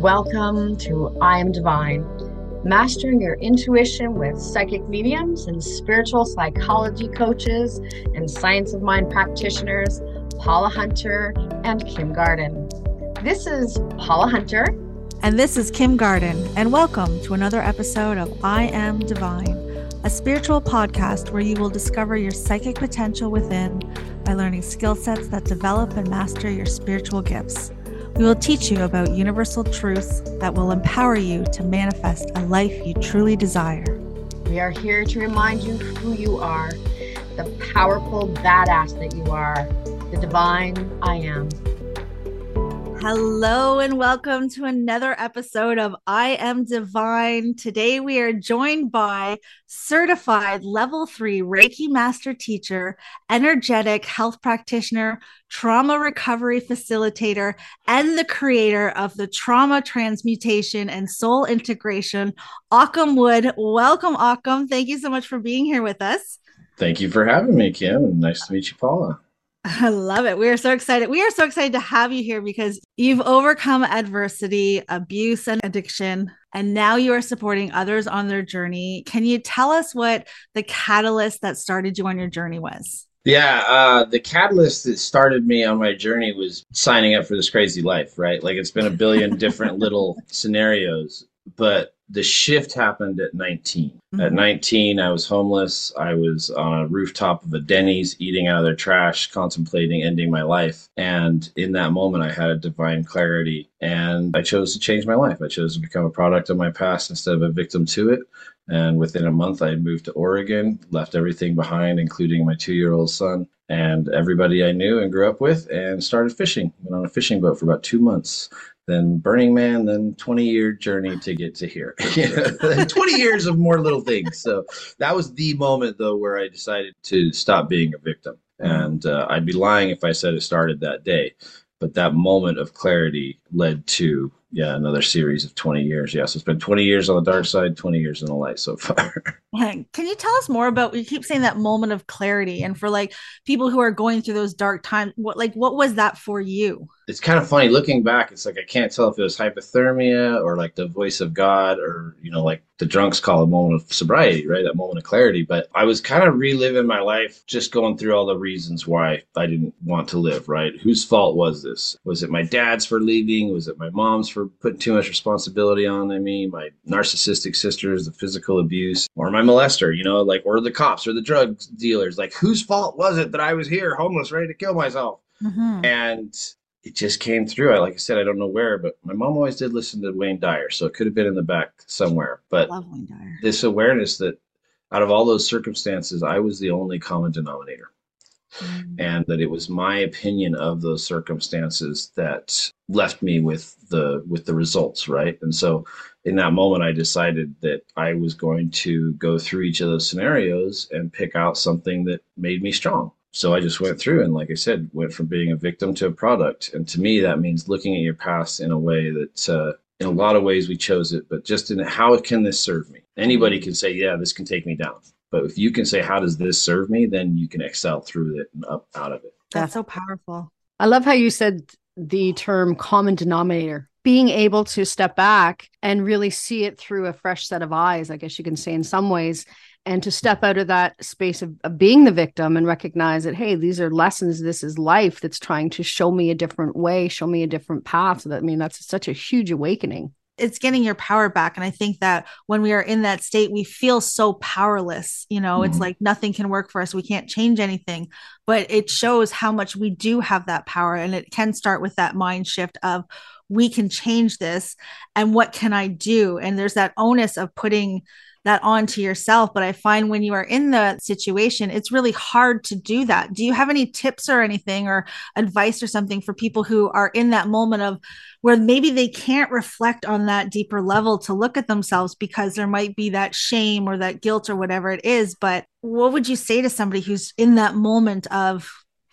Welcome to I Am Divine, mastering your intuition with psychic mediums and spiritual psychology coaches and science of mind practitioners, Paula Hunter and Kim Garden. This is Paula Hunter. And this is Kim Garden, and welcome to another episode of I Am Divine, a spiritual podcast where you will discover your psychic potential within by learning skill sets that develop and master your spiritual gifts. We will teach you about universal truths that will empower you to manifest a life you truly desire. We are here to remind you who you are, the powerful badass that you are, the divine I am. Hello, and welcome to another episode of I Am Divine. Today, we are joined by certified level three Reiki master teacher, energetic health practitioner, trauma recovery facilitator, and the creator of the trauma transmutation and soul integration, Occam Wood. Welcome, Occam. Thank you so much for being here with us. Thank you for having me, Kim. Nice to meet you, Paula. I love it. We are so excited. We are so excited to have you here because you've overcome adversity, abuse, and addiction, and now you are supporting others on their journey. Can you tell us what the catalyst that started you on your journey was? Yeah, uh, the catalyst that started me on my journey was signing up for this crazy life, right? Like it's been a billion different little scenarios, but the shift happened at 19. Mm-hmm. At 19, I was homeless. I was on a rooftop of a Denny's eating out of their trash, contemplating ending my life. And in that moment, I had a divine clarity and I chose to change my life. I chose to become a product of my past instead of a victim to it. And within a month, I moved to Oregon, left everything behind, including my two year old son and everybody I knew and grew up with, and started fishing. Went on a fishing boat for about two months then Burning Man, then 20 year journey to get to here. 20 years of more little things. So that was the moment, though, where I decided to stop being a victim. And uh, I'd be lying if I said it started that day. But that moment of clarity led to yeah, another series of 20 years. Yeah, so it's been 20 years on the dark side, 20 years in the light so far. Can you tell us more about you keep saying that moment of clarity and for like people who are going through those dark times, what like what was that for you? It's kind of funny looking back, it's like I can't tell if it was hypothermia or like the voice of God or you know, like the drunks call a moment of sobriety, right? That moment of clarity. But I was kind of reliving my life, just going through all the reasons why I didn't want to live, right? Whose fault was this? Was it my dad's for leaving? Was it my mom's for putting too much responsibility on me? My narcissistic sisters, the physical abuse, or my molester, you know, like, or the cops or the drug dealers? Like, whose fault was it that I was here homeless, ready to kill myself? Mm-hmm. And it just came through. I like I said, I don't know where, but my mom always did listen to Wayne Dyer, so it could have been in the back somewhere. But this awareness that out of all those circumstances, I was the only common denominator. Mm. And that it was my opinion of those circumstances that left me with the with the results, right? And so in that moment I decided that I was going to go through each of those scenarios and pick out something that made me strong so I just went through and, like I said, went from being a victim to a product. And to me, that means looking at your past in a way that, uh, in a lot of ways, we chose it, but just in how can this serve me? Anybody can say, yeah, this can take me down. But if you can say, how does this serve me? Then you can excel through it and up out of it. That's so powerful. I love how you said the term common denominator being able to step back and really see it through a fresh set of eyes, I guess you can say in some ways, and to step out of that space of, of, being the victim and recognize that hey these are lessons this is life that's trying to show me a different way show me a different path. So that i mean that's such a huge awakening. It's getting your power back. And i think that when we are in that state we feel so powerless. You know mm-hmm. it's like nothing can work for us. We can't change anything. But it shows how much we do have that power. And it can start with that mind shift of we can change this. And what can i do? And there's that onus of putting that onto yourself. But I find when you are in the situation, it's really hard to do that. Do you have any tips or anything or advice or something for people who are in that moment of where maybe they can't reflect on that deeper level to look at themselves because there might be that shame or that guilt or whatever it is? But what would you say to somebody who's in that moment of,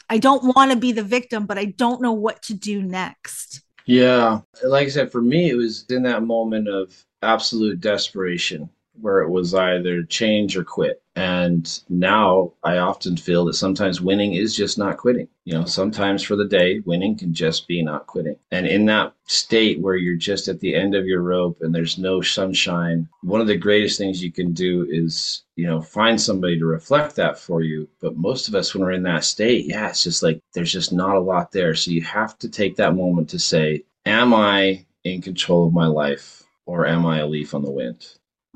I don't want to be the victim, but I don't know what to do next? Yeah. Like I said, for me, it was in that moment of absolute desperation where it was either change or quit. And now I often feel that sometimes winning is just not quitting. You know, sometimes for the day, winning can just be not quitting. And in that state where you're just at the end of your rope and there's no sunshine, one of the greatest things you can do is, you know, find somebody to reflect that for you. But most of us, when we're in that state, yeah, it's just like there's just not a lot there. So you have to take that moment to say, Am I in control of my life or am I a leaf on the wind?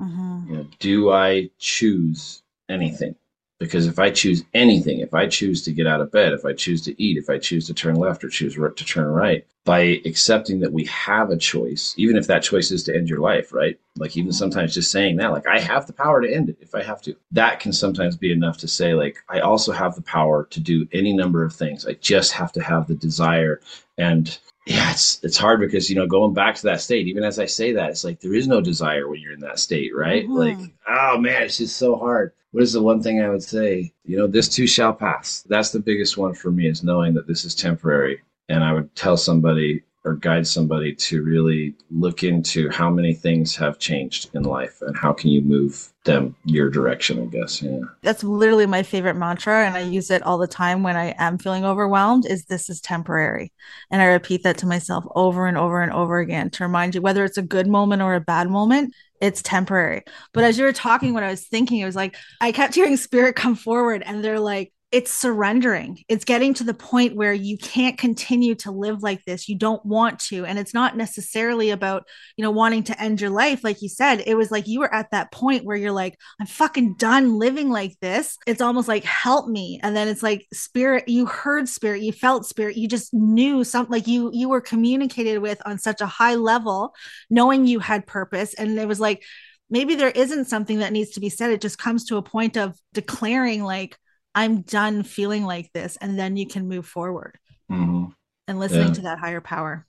Mm-hmm. You know, do I choose anything. Because if I choose anything, if I choose to get out of bed, if I choose to eat, if I choose to turn left or choose to turn right, by accepting that we have a choice, even if that choice is to end your life, right? Like even sometimes just saying that, like I have the power to end it if I have to. That can sometimes be enough to say, like, I also have the power to do any number of things. I just have to have the desire and yeah, it's it's hard because you know going back to that state. Even as I say that, it's like there is no desire when you're in that state, right? Mm-hmm. Like, oh man, it's just so hard. What is the one thing I would say? You know, this too shall pass. That's the biggest one for me is knowing that this is temporary. And I would tell somebody or guide somebody to really look into how many things have changed in life and how can you move them your direction i guess yeah. That's literally my favorite mantra and i use it all the time when i am feeling overwhelmed is this is temporary. And i repeat that to myself over and over and over again to remind you whether it's a good moment or a bad moment it's temporary. But as you were talking what i was thinking it was like i kept hearing spirit come forward and they're like it's surrendering. It's getting to the point where you can't continue to live like this. You don't want to. And it's not necessarily about, you know, wanting to end your life. Like you said, it was like you were at that point where you're like, I'm fucking done living like this. It's almost like, help me. And then it's like spirit, you heard spirit, you felt spirit, you just knew something like you, you were communicated with on such a high level, knowing you had purpose. And it was like, maybe there isn't something that needs to be said. It just comes to a point of declaring, like, I'm done feeling like this. And then you can move forward mm-hmm. and listening yeah. to that higher power.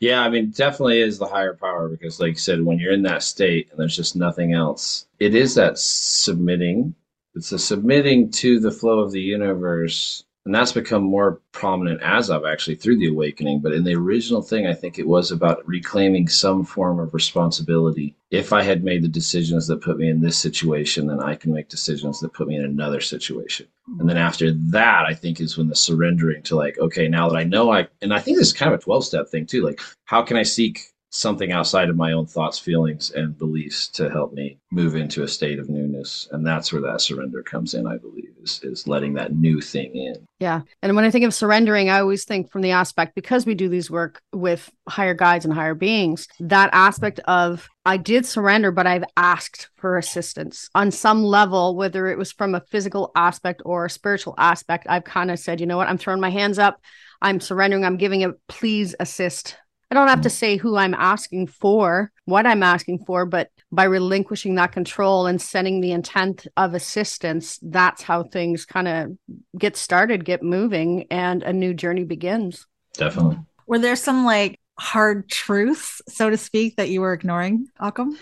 Yeah, I mean, definitely is the higher power because, like you said, when you're in that state and there's just nothing else, it is that submitting. It's a submitting to the flow of the universe and that's become more prominent as of actually through the awakening. But in the original thing i think it was about reclaiming some form of responsibility. If i had made the decisions that put me in this situation then i can make decisions that put me in another situation. And then after that i think is when the surrendering to like okay now that i know i and i think this is kind of a 12 step thing too like how can i seek something outside of my own thoughts, feelings, and beliefs to help me move into a state of newness. And that's where that surrender comes in, I believe, is, is letting that new thing in. Yeah. And when I think of surrendering, I always think from the aspect, because we do these work with higher guides and higher beings, that aspect of I did surrender, but I've asked for assistance on some level, whether it was from a physical aspect or a spiritual aspect. I've kind of said, you know what, I'm throwing my hands up. I'm surrendering. I'm giving a please assist I don't have to mm. say who I'm asking for, what I'm asking for, but by relinquishing that control and sending the intent of assistance, that's how things kind of get started, get moving, and a new journey begins. Definitely. Were there some like hard truths, so to speak, that you were ignoring, Occam?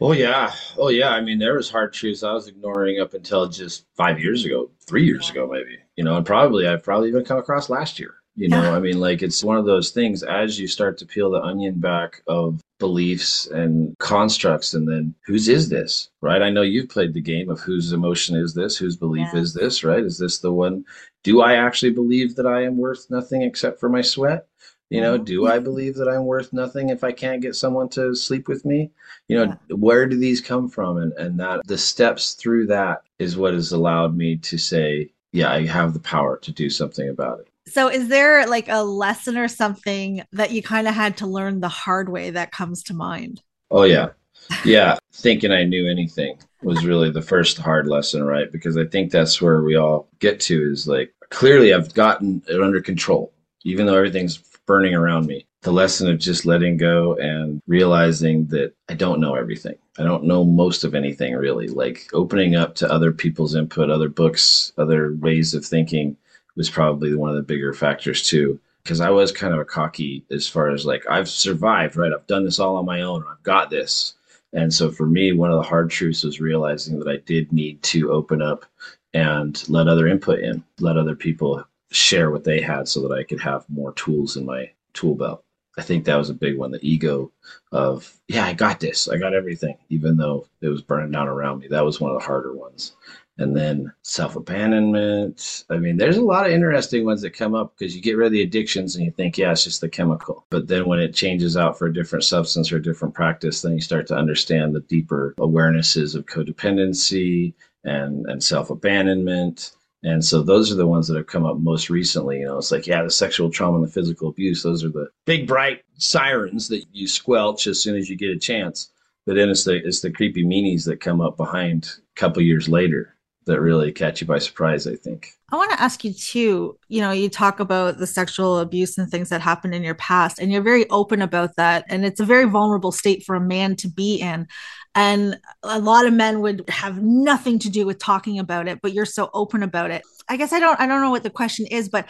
Oh yeah, oh yeah. I mean, there was hard truths I was ignoring up until just five years ago, three years ago, maybe. You know, and probably I've probably even come across last year. You know, yeah. I mean, like it's one of those things as you start to peel the onion back of beliefs and constructs, and then whose is this, right? I know you've played the game of whose emotion is this, whose belief yeah. is this, right? Is this the one? Do I actually believe that I am worth nothing except for my sweat? You know, do I believe that I'm worth nothing if I can't get someone to sleep with me? You know, yeah. where do these come from? And and that the steps through that is what has allowed me to say, yeah, I have the power to do something about it. So, is there like a lesson or something that you kind of had to learn the hard way that comes to mind? Oh, yeah. Yeah. Thinking I knew anything was really the first hard lesson, right? Because I think that's where we all get to is like, clearly I've gotten it under control, even though everything's burning around me. The lesson of just letting go and realizing that I don't know everything. I don't know most of anything really. Like opening up to other people's input, other books, other ways of thinking was probably one of the bigger factors too. Because I was kind of a cocky as far as like I've survived, right? I've done this all on my own. I've got this. And so for me, one of the hard truths was realizing that I did need to open up and let other input in, let other people share what they had so that I could have more tools in my tool belt. I think that was a big one. The ego of, yeah, I got this. I got everything, even though it was burning down around me. That was one of the harder ones. And then self abandonment. I mean, there's a lot of interesting ones that come up because you get rid of the addictions and you think, yeah, it's just the chemical. But then when it changes out for a different substance or a different practice, then you start to understand the deeper awarenesses of codependency and, and self abandonment and so those are the ones that have come up most recently. You know, it's like, yeah, the sexual trauma and the physical abuse, those are the big bright sirens that you squelch as soon as you get a chance. But then it's the it's the creepy meanies that come up behind a couple years later that really catch you by surprise, I think. I want to ask you too, you know, you talk about the sexual abuse and things that happened in your past, and you're very open about that. And it's a very vulnerable state for a man to be in and a lot of men would have nothing to do with talking about it but you're so open about it i guess i don't i don't know what the question is but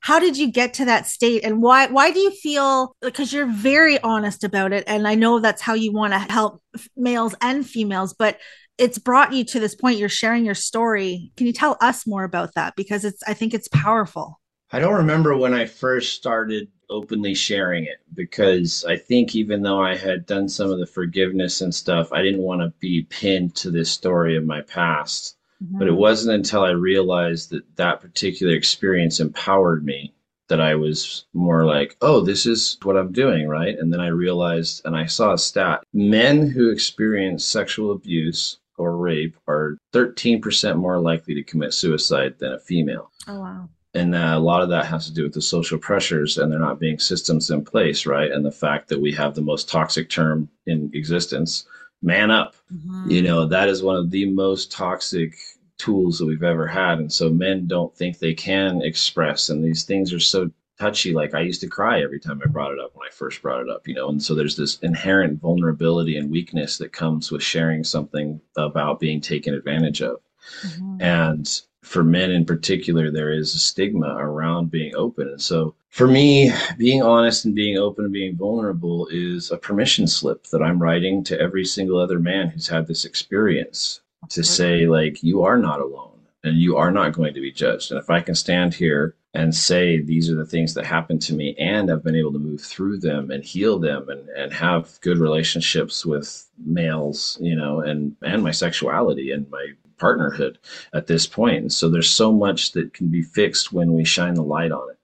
how did you get to that state and why why do you feel because you're very honest about it and i know that's how you want to help males and females but it's brought you to this point you're sharing your story can you tell us more about that because it's i think it's powerful i don't remember when i first started openly sharing it because I think even though I had done some of the forgiveness and stuff, I didn't want to be pinned to this story of my past. Mm-hmm. But it wasn't until I realized that that particular experience empowered me that I was more like, oh, this is what I'm doing, right? And then I realized and I saw a stat men who experience sexual abuse or rape are 13% more likely to commit suicide than a female. Oh, wow and uh, a lot of that has to do with the social pressures and there not being systems in place right and the fact that we have the most toxic term in existence man up mm-hmm. you know that is one of the most toxic tools that we've ever had and so men don't think they can express and these things are so touchy like i used to cry every time i brought it up when i first brought it up you know and so there's this inherent vulnerability and weakness that comes with sharing something about being taken advantage of mm-hmm. and for men in particular, there is a stigma around being open. And so for me, being honest and being open and being vulnerable is a permission slip that I'm writing to every single other man who's had this experience to say, like, you are not alone and you are not going to be judged. And if I can stand here and say these are the things that happened to me and I've been able to move through them and heal them and, and have good relationships with males, you know, and and my sexuality and my partnerhood at this point. And so there's so much that can be fixed when we shine the light on it.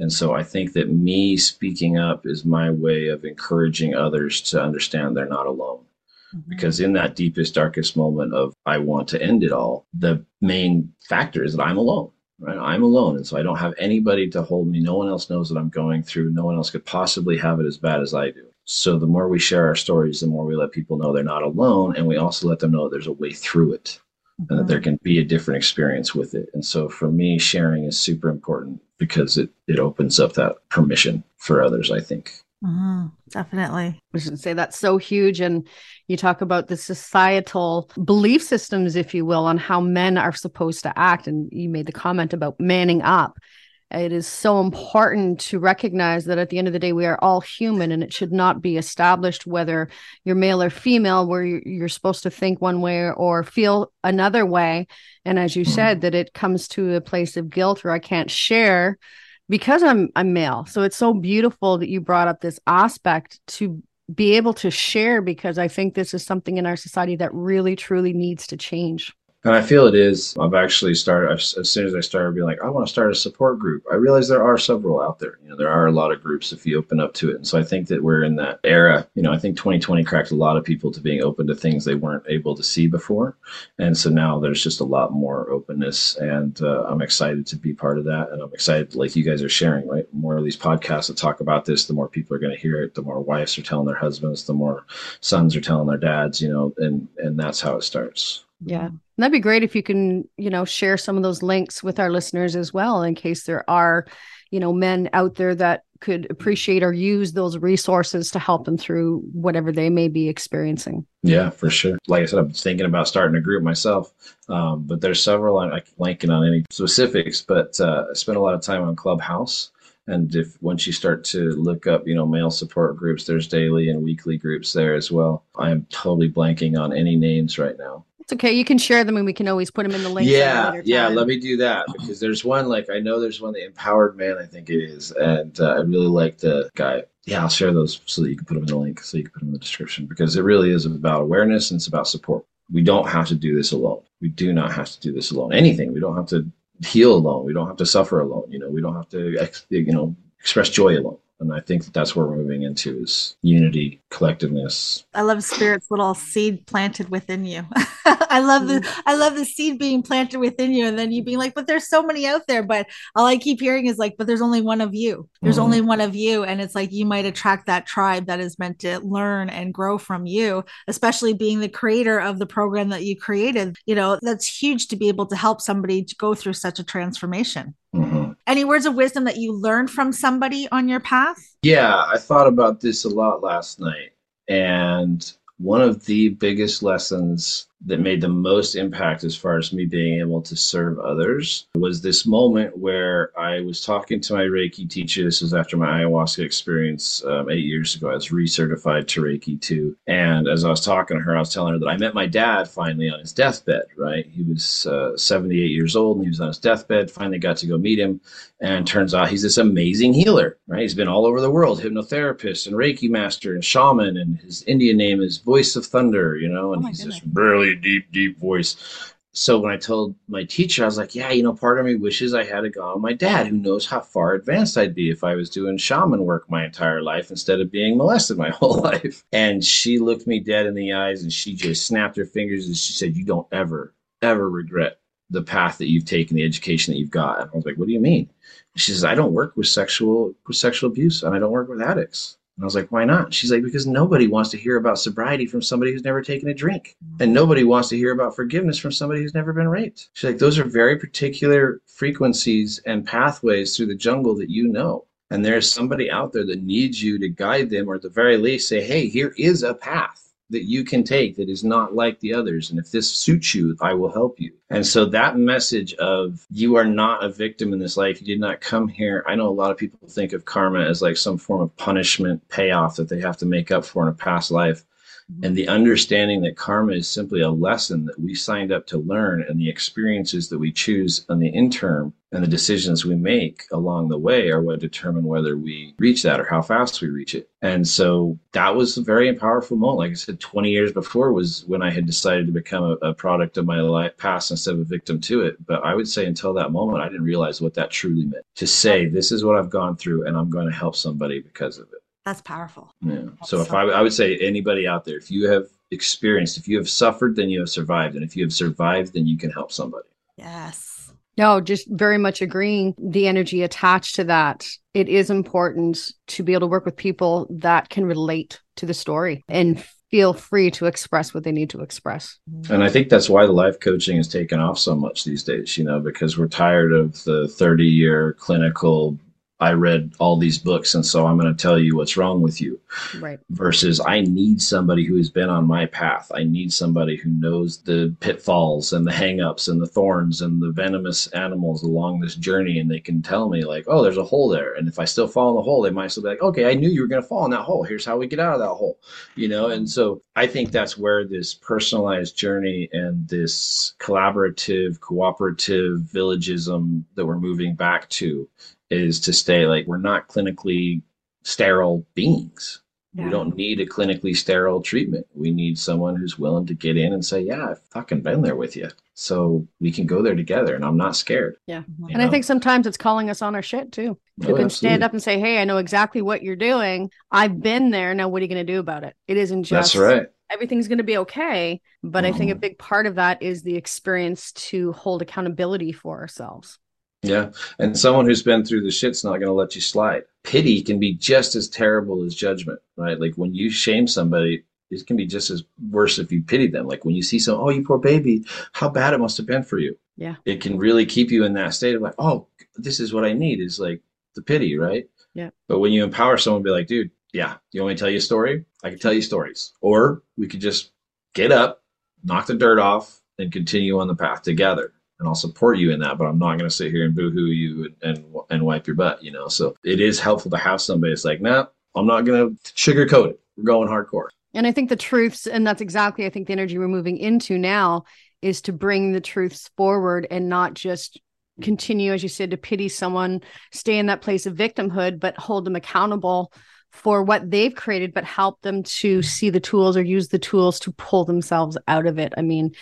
And so I think that me speaking up is my way of encouraging others to understand they're not alone. Mm-hmm. Because in that deepest, darkest moment of I want to end it all, the main factor is that I'm alone. Right? I'm alone. And so I don't have anybody to hold me. No one else knows that I'm going through. No one else could possibly have it as bad as I do. So the more we share our stories, the more we let people know they're not alone. And we also let them know there's a way through it mm-hmm. and that there can be a different experience with it. And so for me, sharing is super important because it, it opens up that permission for others, I think. Mm-hmm. Definitely. I should say that's so huge. And you talk about the societal belief systems, if you will, on how men are supposed to act. And you made the comment about manning up it is so important to recognize that at the end of the day we are all human and it should not be established whether you're male or female where you're supposed to think one way or feel another way and as you mm-hmm. said that it comes to a place of guilt or i can't share because i'm i'm male. So it's so beautiful that you brought up this aspect to be able to share because i think this is something in our society that really truly needs to change and I feel it is. I've actually started as soon as I started being like, I want to start a support group. I realize there are several out there. You know, there are a lot of groups if you open up to it. And so I think that we're in that era. You know, I think 2020 cracked a lot of people to being open to things they weren't able to see before. And so now there's just a lot more openness, and uh, I'm excited to be part of that. And I'm excited, like you guys are sharing, right? More of these podcasts that talk about this, the more people are going to hear it. The more wives are telling their husbands, the more sons are telling their dads. You know, and and that's how it starts. Yeah. That'd be great if you can, you know, share some of those links with our listeners as well, in case there are, you know, men out there that could appreciate or use those resources to help them through whatever they may be experiencing. Yeah, for sure. Like I said, I'm thinking about starting a group myself, um, but there's several. I, I can link on any specifics, but uh, I spent a lot of time on Clubhouse. And if once you start to look up, you know, male support groups, there's daily and weekly groups there as well. I am totally blanking on any names right now. It's okay. You can share them and we can always put them in the link. Yeah. Yeah. Let me do that because there's one, like, I know there's one, the Empowered Man, I think it is. And uh, I really like the guy. yeah, I'll share those so that you can put them in the link, so you can put them in the description because it really is about awareness and it's about support. We don't have to do this alone. We do not have to do this alone. Anything. We don't have to heal alone. We don't have to suffer alone. You know, we don't have to, you know, express joy alone. And I think that that's where we're moving into is unity, collectiveness. I love spirit's little seed planted within you. I love the mm. I love the seed being planted within you, and then you being like, "But there's so many out there." But all I keep hearing is like, "But there's only one of you. There's mm-hmm. only one of you," and it's like you might attract that tribe that is meant to learn and grow from you. Especially being the creator of the program that you created, you know, that's huge to be able to help somebody to go through such a transformation. Mm-hmm. Any words of wisdom that you learned from somebody on your path? Yeah, I thought about this a lot last night. And one of the biggest lessons that made the most impact as far as me being able to serve others was this moment where I was talking to my Reiki teacher. This was after my ayahuasca experience um, eight years ago. I was recertified to Reiki too. And as I was talking to her, I was telling her that I met my dad finally on his deathbed, right? He was uh, 78 years old and he was on his deathbed. Finally got to go meet him. And turns out he's this amazing healer, right? He's been all over the world, hypnotherapist and Reiki master and shaman. And his Indian name is Voice of Thunder, you know, and oh he's goodness. this really deep, deep voice. So when I told my teacher, I was like, yeah, you know, part of me wishes I had a gone my dad, who knows how far advanced I'd be if I was doing shaman work my entire life instead of being molested my whole life. And she looked me dead in the eyes and she just snapped her fingers and she said, you don't ever, ever regret the path that you've taken, the education that you've got. And I was like, what do you mean? She says, I don't work with sexual with sexual abuse and I don't work with addicts. And I was like, why not? She's like, because nobody wants to hear about sobriety from somebody who's never taken a drink. And nobody wants to hear about forgiveness from somebody who's never been raped. She's like, those are very particular frequencies and pathways through the jungle that you know. And there's somebody out there that needs you to guide them, or at the very least, say, hey, here is a path that you can take that is not like the others. And if this suits you, I will help you. And so that message of you are not a victim in this life, you did not come here. I know a lot of people think of karma as like some form of punishment payoff that they have to make up for in a past life and the mm-hmm. understanding that karma is simply a lesson that we signed up to learn and the experiences that we choose on the interim and the decisions we make along the way are what determine whether we reach that or how fast we reach it. And so that was a very powerful moment. Like i said 20 years before was when i had decided to become a, a product of my life past instead of a victim to it. But i would say until that moment i didn't realize what that truly meant. To say this is what i've gone through and i'm going to help somebody because of it that's powerful. Yeah. That's so if I, I would say anybody out there, if you have experienced, if you have suffered, then you have survived. And if you have survived, then you can help somebody. Yes. No, just very much agreeing the energy attached to that. It is important to be able to work with people that can relate to the story and feel free to express what they need to express. Mm-hmm. And I think that's why the life coaching has taken off so much these days, you know, because we're tired of the 30 year clinical I read all these books and so I'm going to tell you what's wrong with you. Right. Versus I need somebody who has been on my path. I need somebody who knows the pitfalls and the hangups and the thorns and the venomous animals along this journey and they can tell me like, "Oh, there's a hole there." And if I still fall in the hole, they might still be like, "Okay, I knew you were going to fall in that hole. Here's how we get out of that hole." You know, and so I think that's where this personalized journey and this collaborative, cooperative villagism that we're moving back to is to stay like we're not clinically sterile beings. Yeah. We don't need a clinically sterile treatment. We need someone who's willing to get in and say, "Yeah, I've fucking been there with you." So we can go there together, and I'm not scared. Yeah, you and know? I think sometimes it's calling us on our shit too. You oh, can stand up and say, "Hey, I know exactly what you're doing. I've been there. Now, what are you going to do about it?" It isn't just that's right. Everything's going to be okay, but mm-hmm. I think a mm-hmm. big part of that is the experience to hold accountability for ourselves. Yeah. And someone who's been through the shit's not going to let you slide. Pity can be just as terrible as judgment, right? Like when you shame somebody, it can be just as worse if you pity them. Like when you see some, oh, you poor baby, how bad it must have been for you. Yeah. It can really keep you in that state of like, oh, this is what I need is like the pity, right? Yeah. But when you empower someone, be like, dude, yeah, you want me to tell you a story? I can tell you stories. Or we could just get up, knock the dirt off, and continue on the path together and I'll support you in that, but I'm not going to sit here and boohoo you and, and, wipe your butt, you know. So it is helpful to have somebody that's like, nah, I'm not going to sugarcoat it. We're going hardcore. And I think the truths, and that's exactly I think the energy we're moving into now is to bring the truths forward and not just continue, as you said, to pity someone, stay in that place of victimhood, but hold them accountable for what they've created, but help them to see the tools or use the tools to pull themselves out of it. I mean,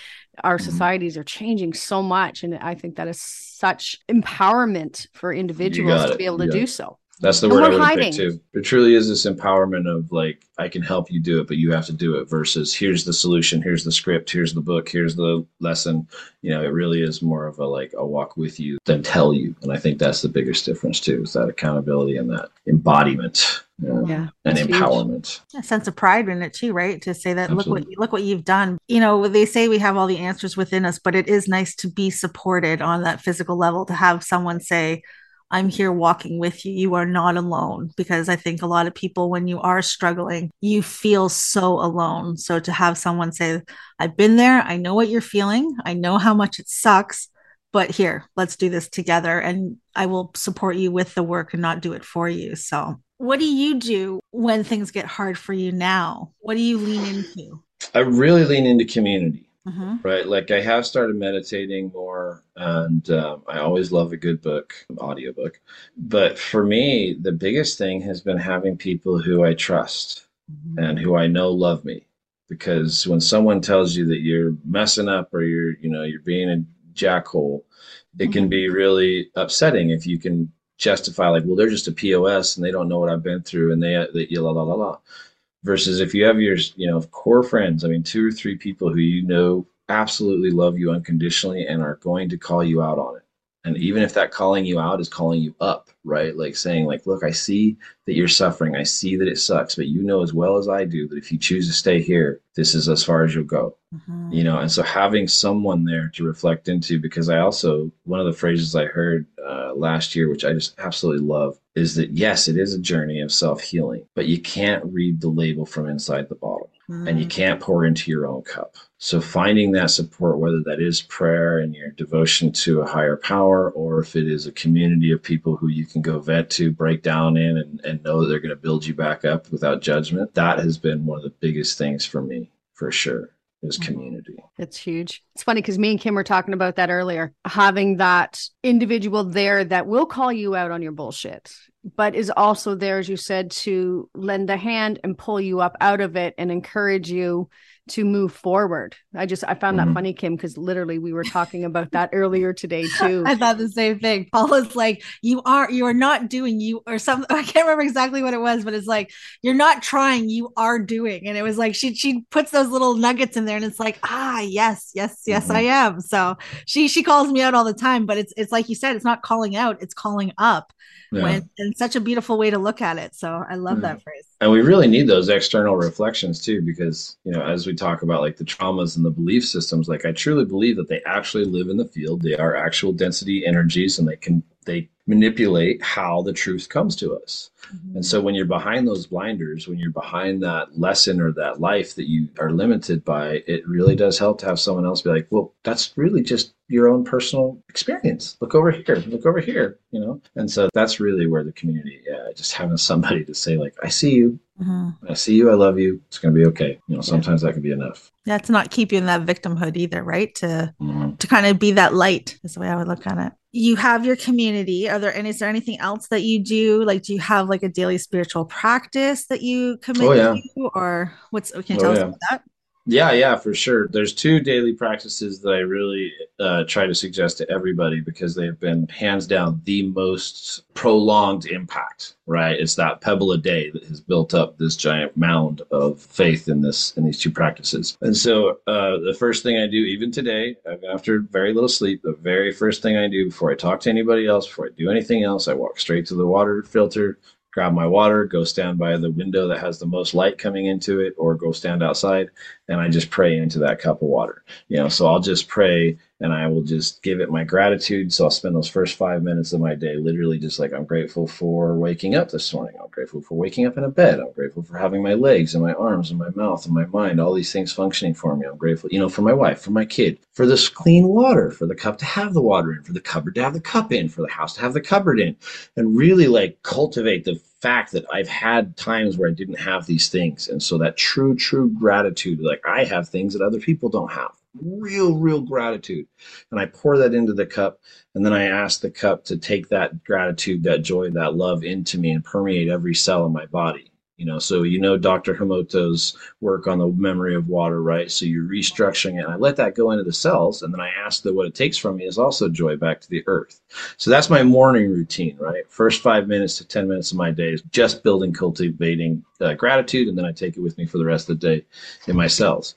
our Mm-hmm. societies are changing so much. And I think that is such empowerment for individuals to be able to do so. That's the No word I would hiding. picked too. It truly is this empowerment of like, I can help you do it, but you have to do it versus here's the solution, here's the script, here's the book, here's the lesson. You know, it really is more of a like, I'll walk with you than tell you. And I think that's the biggest difference too, is that accountability and that embodiment Yeah. and that's huge. empowerment. a sense of pride in it too, right? To say that look what look what you've done. You know, they say we have all the answers within us, but it is nice to be supported on that physical level to have someone say, I'm here walking with you. You are not alone. Because I think a lot of people, when you are struggling, you feel so alone. So to have someone say, I've been there, I know what you're feeling, I know how much it sucks, but here, let's do this together. And I will support you with the work and not do it for you. So, what do you do when things get hard for you now? What do you lean into? I really lean into community. Mhm. right like i have started meditating more and um, i always love a good book audiobook but for me the biggest thing has been having people who i trust and who i know love me because when someone tells you that you're messing up or you're you know you're being a jackhole it can be really upsetting if you can justify like well they're just a pos and they don't know what i've been through and they, they la la la la. Versus if you have your you know core friends i mean two or three people who you know absolutely love you unconditionally and are going to call you out on it and even if that calling you out is calling you up right? Like saying like look i see that you're suffering. I see that it sucks but you know as well as i do that if you choose to stay here this is as far as you'll go. Mhm. you know and so having someone there to reflect into because i also one of the phrases i heard uh, last year which i just absolutely love is that yes it is a journey of self-healing but you can't read the label from inside the bottle and you Mhm. can't pour into your own cup. So finding that support, whether that is prayer and your devotion to a higher power, or if it is a community of people who you can go vet to, break down in, and, and know that they're going to build you back up without judgment, that has been one of the biggest things for me, for sure, is Mhm. community. It's huge. It's funny because me and Kim were talking about that earlier. Having that individual there that will call you out on your bullshit, but is also there, as you said, to lend a hand and pull you up out of it and encourage you to move forward. I just I found that Mhm. funny, Kim, because literally we were talking about that earlier today too. I thought the same thing. Paula's like, you are, you are not doing you or something. I can't remember exactly what it was, but it's like, you're not trying, you are doing. And it was like, she, she puts those little nuggets in there and it's like, ah, yes, yes, yes, Mhm. I am. So she, she calls me out all the time, but it's, it's like you said, it's not calling out, it's calling up Yeah. when, and such a beautiful way to look at it. So I love Mhm. that phrase. and we really need those external reflections too because you know as we talk about like the traumas and the belief systems like i truly believe that they actually live in the field they are actual density energies and they can they manipulate how the truth comes to us. Mm-hmm. And so when you're behind those blinders when you're behind that lesson or that life that you are limited by it really does help to have someone else be like well that's really just your own personal experience. Look over here. Look over here you know? And so that's really where the community yeah just having somebody to say like i see you Mhm. I see you. I love you. It's going to be okay. You know, sometimes that can be enough. Yeah, to not keep you in that victimhood either, right? To Mhm. to kind of be that light is the way I would look at it. You have your community. Are there and is there anything else that you do? Like, do you have like a daily spiritual practice that you commit Oh, yeah. to, or what's? Can you Oh, tell us yeah. about that? Yeah, yeah, for sure. There's two daily practices that I really uh, try to suggest to everybody because they've been hands down the most prolonged impact. Right? It's that pebble a day that has built up this giant mound of faith in this in these two practices. And so uh, the first thing I do, even today, after very little sleep, the very first thing I do before I talk to anybody else, before I do anything else, I walk straight to the water filter, grab my water, go stand by the window that has the most light coming into it, or go stand outside, and I just pray into that cup of water. You know, so I'll just pray and I will just give it my gratitude. So I'll spend those first five minutes of my day literally just like I'm grateful for waking up this morning. I'm grateful for waking up in a bed. I'm grateful for having my legs and my arms and my mouth and my mind, all these things functioning for me. I'm grateful, you know, for my wife, for my kid, for this clean water, for the cup to have the water in, for the cupboard to have the cup in, for the house to have the cupboard in, and really like cultivate the fact that I've had times where I didn't have these things. And so that true, true gratitude, like I have things that other people don't have. Real, real gratitude. And I pour that into the cup. And then I ask the cup to take that gratitude, that joy, that love into me and permeate every cell in my body. You know, so you know Dr. Emoto's work on the memory of water, right? So you're restructuring it. And I let that go into the cells, and then I ask that what it takes from me is also joy back to the earth. So that's my morning routine, right? First five minutes to 10 minutes of my day is just building, cultivating uh, gratitude, and then I take it with me for the rest of the day in my cells.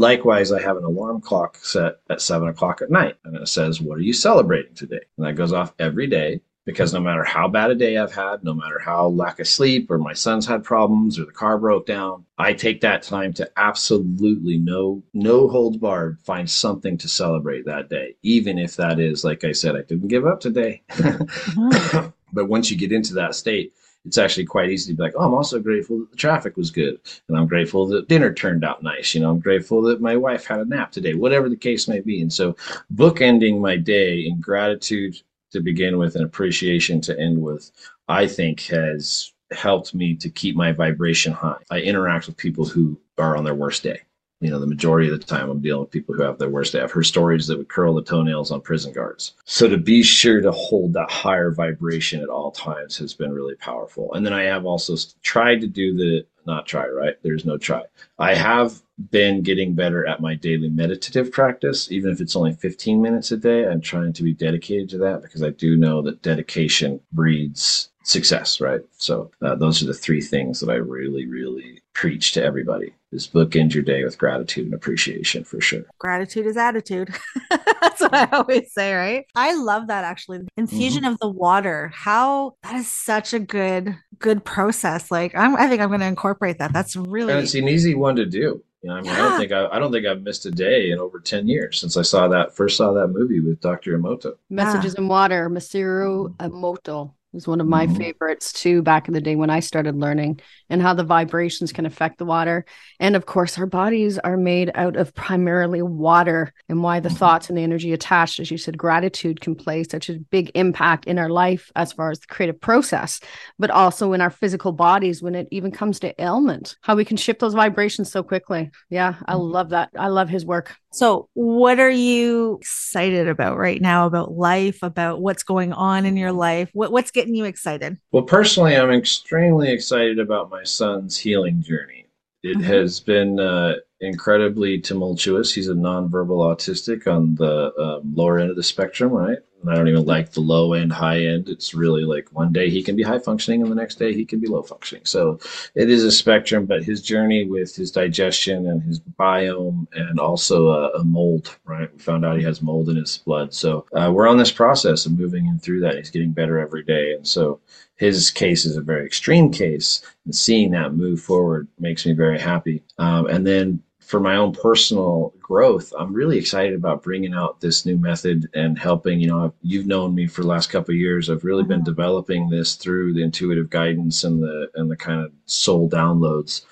Likewise, I have an alarm clock set at seven o'clock at night, and it says, What are you celebrating today? And that goes off every day because no matter how bad a day I've had, no matter how lack of sleep or my son's had problems or the car broke down, I take that time to absolutely no no holds barred find something to celebrate that day, even if that is like I said, I didn't give up today. mm-hmm. but once you get into that state, it's actually quite easy to be like, oh, I'm also grateful that the traffic was good. And I'm grateful that dinner turned out nice. You know, I'm grateful that my wife had a nap today, whatever the case may be. And so bookending my day in gratitude to begin with and appreciation to end with, I think has helped me to keep my vibration high. I interact with people who are on their worst day you know, the majority of the time I'm dealing with people who have their worst day. I've heard stories that would curl the toenails on prison guards. So to be sure to hold that higher vibration at all times has been really powerful. And then I have also tried to do the not try, right? There's no try. I have been getting better at my daily meditative practice, even if it's only 15 minutes a day. I'm trying to be dedicated to that because I do know that dedication breeds success, right? So uh, those are the three things that I really, really preach to everybody is bookend your day with gratitude and appreciation for sure. Gratitude is attitude. That's what I always say, right? I love that actually. Infusion mm-hmm. of the water. How that is such a good, good process. Like I'm I think I'm gonna incorporate that. That's really and it's an easy one to do. You know, I mean, yeah. I don't think I, I don't think I've missed a day in over ten years since I saw that first saw that movie with Dr. Emoto. Messages yeah. in Water, Masaru Emoto was one of my mm-hmm. favorites too back in the day when I started learning and how the vibrations can affect the water. And of course, our bodies are made out of primarily water, and why the mm-hmm. thoughts and the energy attached, as you said, gratitude can play such a big impact in our life as far as the creative process, but also in our physical bodies when it even comes to ailment, how we can shift those vibrations so quickly. Yeah, I mm-hmm. love that. I love his work. So, what are you excited about right now about life, about what's going on in your life? What, what's getting you excited? Well, personally, I'm extremely excited about my son's healing journey. It mm-hmm. has been uh, incredibly tumultuous. He's a nonverbal autistic on the um, lower end of the spectrum, right? I don't even like the low end, high end. It's really like one day he can be high functioning and the next day he can be low functioning. So it is a spectrum, but his journey with his digestion and his biome and also a, a mold, right? We found out he has mold in his blood. So uh, we're on this process of moving him through that. He's getting better every day. And so his case is a very extreme case and seeing that move forward makes me very happy. Um, and then for my own personal growth, I'm really excited about bringing out this new method and helping. You know, you've known me for the last couple of years. I've really been mm-hmm. developing this through the intuitive guidance and the and the kind of soul downloads.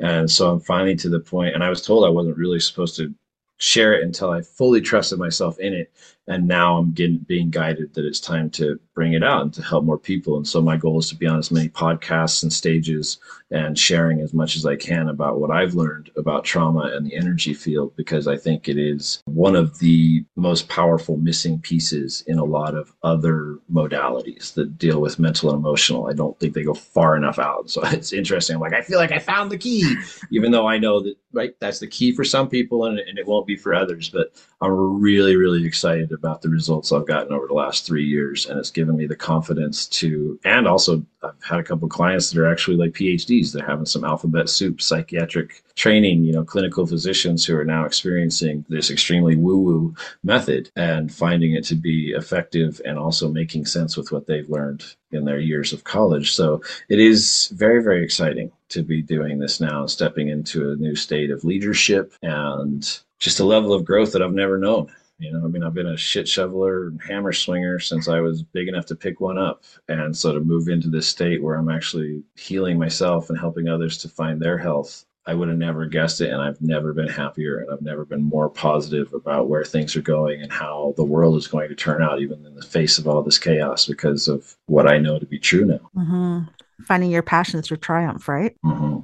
And so I'm finally to the point, and I was told I wasn't really supposed to share it until I fully trusted myself in it and now I'm getting being guided that it's time to bring it out and to help more people. And so my goal is to be on as many podcasts and stages and sharing as much as I can about what I've learned about trauma and the energy field because I think it is one of the most powerful missing pieces in a lot of other modalities that deal with mental and emotional. I don't think they go far enough out. So it's interesting. I'm like, I feel like I found the key, even though I know that right that's the key for some people and, and it won't be for others. But I'm really, really excited about the results I've gotten over the last three years, and it's given me the confidence to. And also, I've had a couple clients that are actually like PhDs. They're having some alphabet soup psychiatric training. You know, clinical physicians who are now experiencing this extremely woo-woo method and finding it to be effective, and also making sense with what they've learned in their years of college. So it is very, very exciting to be doing this now, stepping into a new state of leadership and just a level of growth that I've never known. You know, I mean, I've been a shit shoveler and hammer swinger since I was big enough to pick one up. And so to move into this state where I'm actually healing myself and helping others to find their health, I would have never guessed it. And I've never been happier and I've never been more positive about where things are going and how the world is going to turn out, even in the face of all this chaos, because of what I know to be true now. Mm-hmm. Finding your passion through triumph, right? Mm-hmm.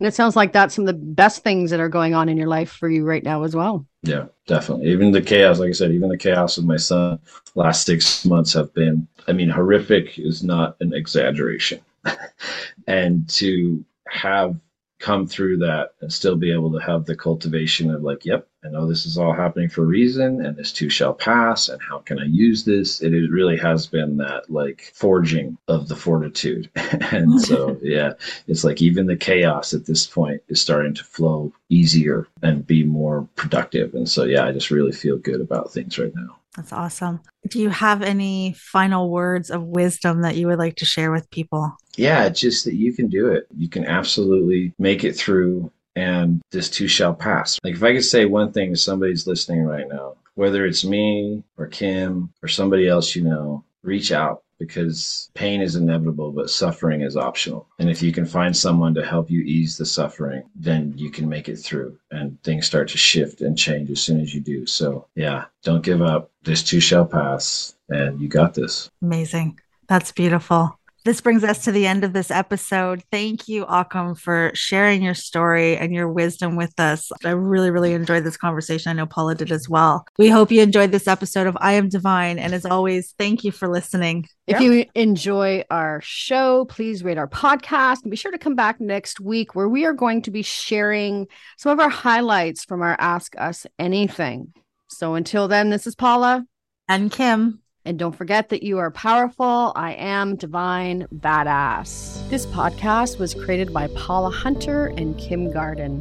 And it sounds like that's some of the best things that are going on in your life for you right now as well. Yeah, definitely. Even the chaos, like I said, even the chaos with my son last six months have been, I mean, horrific is not an exaggeration. and to have come through that and still be able to have the cultivation of like, yep, I know this is all happening for a reason and this too shall pass. And how can I use this? It really has been that like forging of the fortitude. and so, yeah, it's like even the chaos at this point is starting to flow easier and be more productive. And so, yeah, I just really feel good about things right now. That's awesome. Do you have any final words of wisdom that you would like to share with people? Yeah, just that you can do it. You can absolutely make it through, and this too shall pass. Like, if I could say one thing to somebody's listening right now, whether it's me or Kim or somebody else you know, reach out because pain is inevitable, but suffering is optional. And if you can find someone to help you ease the suffering, then you can make it through and things start to shift and change as soon as you do. So, yeah, don't give up. This too shall pass, and you got this. Amazing. That's beautiful. This brings us to the end of this episode. Thank you, Occam, for sharing your story and your wisdom with us. I really, really enjoyed this conversation. I know Paula did as well. We hope you enjoyed this episode of I Am Divine. And as always, thank you for listening. If you enjoy our show, please rate our podcast and be sure to come back next week where we are going to be sharing some of our highlights from our Ask Us Anything. So until then, this is Paula and Kim. And don't forget that you are powerful. I am divine badass. This podcast was created by Paula Hunter and Kim Garden.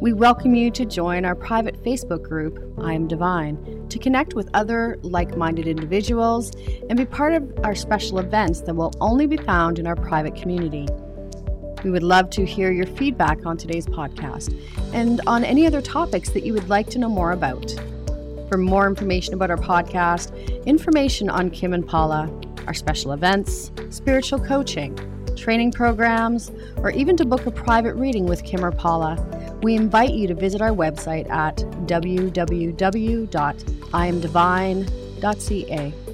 We welcome you to join our private Facebook group, I Am Divine, to connect with other like minded individuals and be part of our special events that will only be found in our private community. We would love to hear your feedback on today's podcast and on any other topics that you would like to know more about. For more information about our podcast, information on Kim and Paula, our special events, spiritual coaching, training programs, or even to book a private reading with Kim or Paula, we invite you to visit our website at www.iamdivine.ca.